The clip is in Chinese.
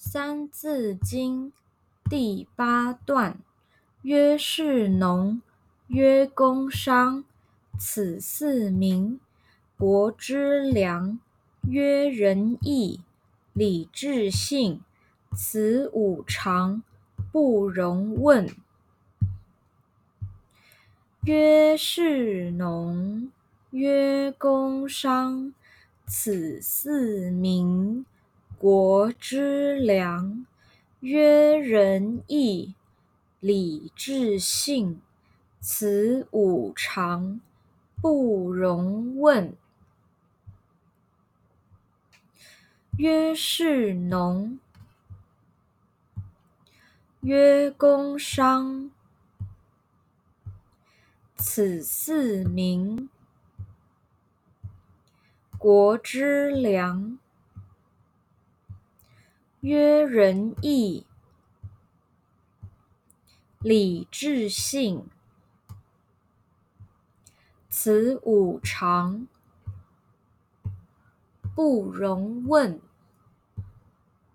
三字经》第八段：曰士农，曰工商，此四民，国之良。曰仁义，礼智信，此五常，不容紊。曰士农，曰工商，此四民。国之良。曰仁义，礼智信，此五常，不容问。曰士农，曰工商，此四民，国之良。曰仁义，礼智信，此五常，不容问。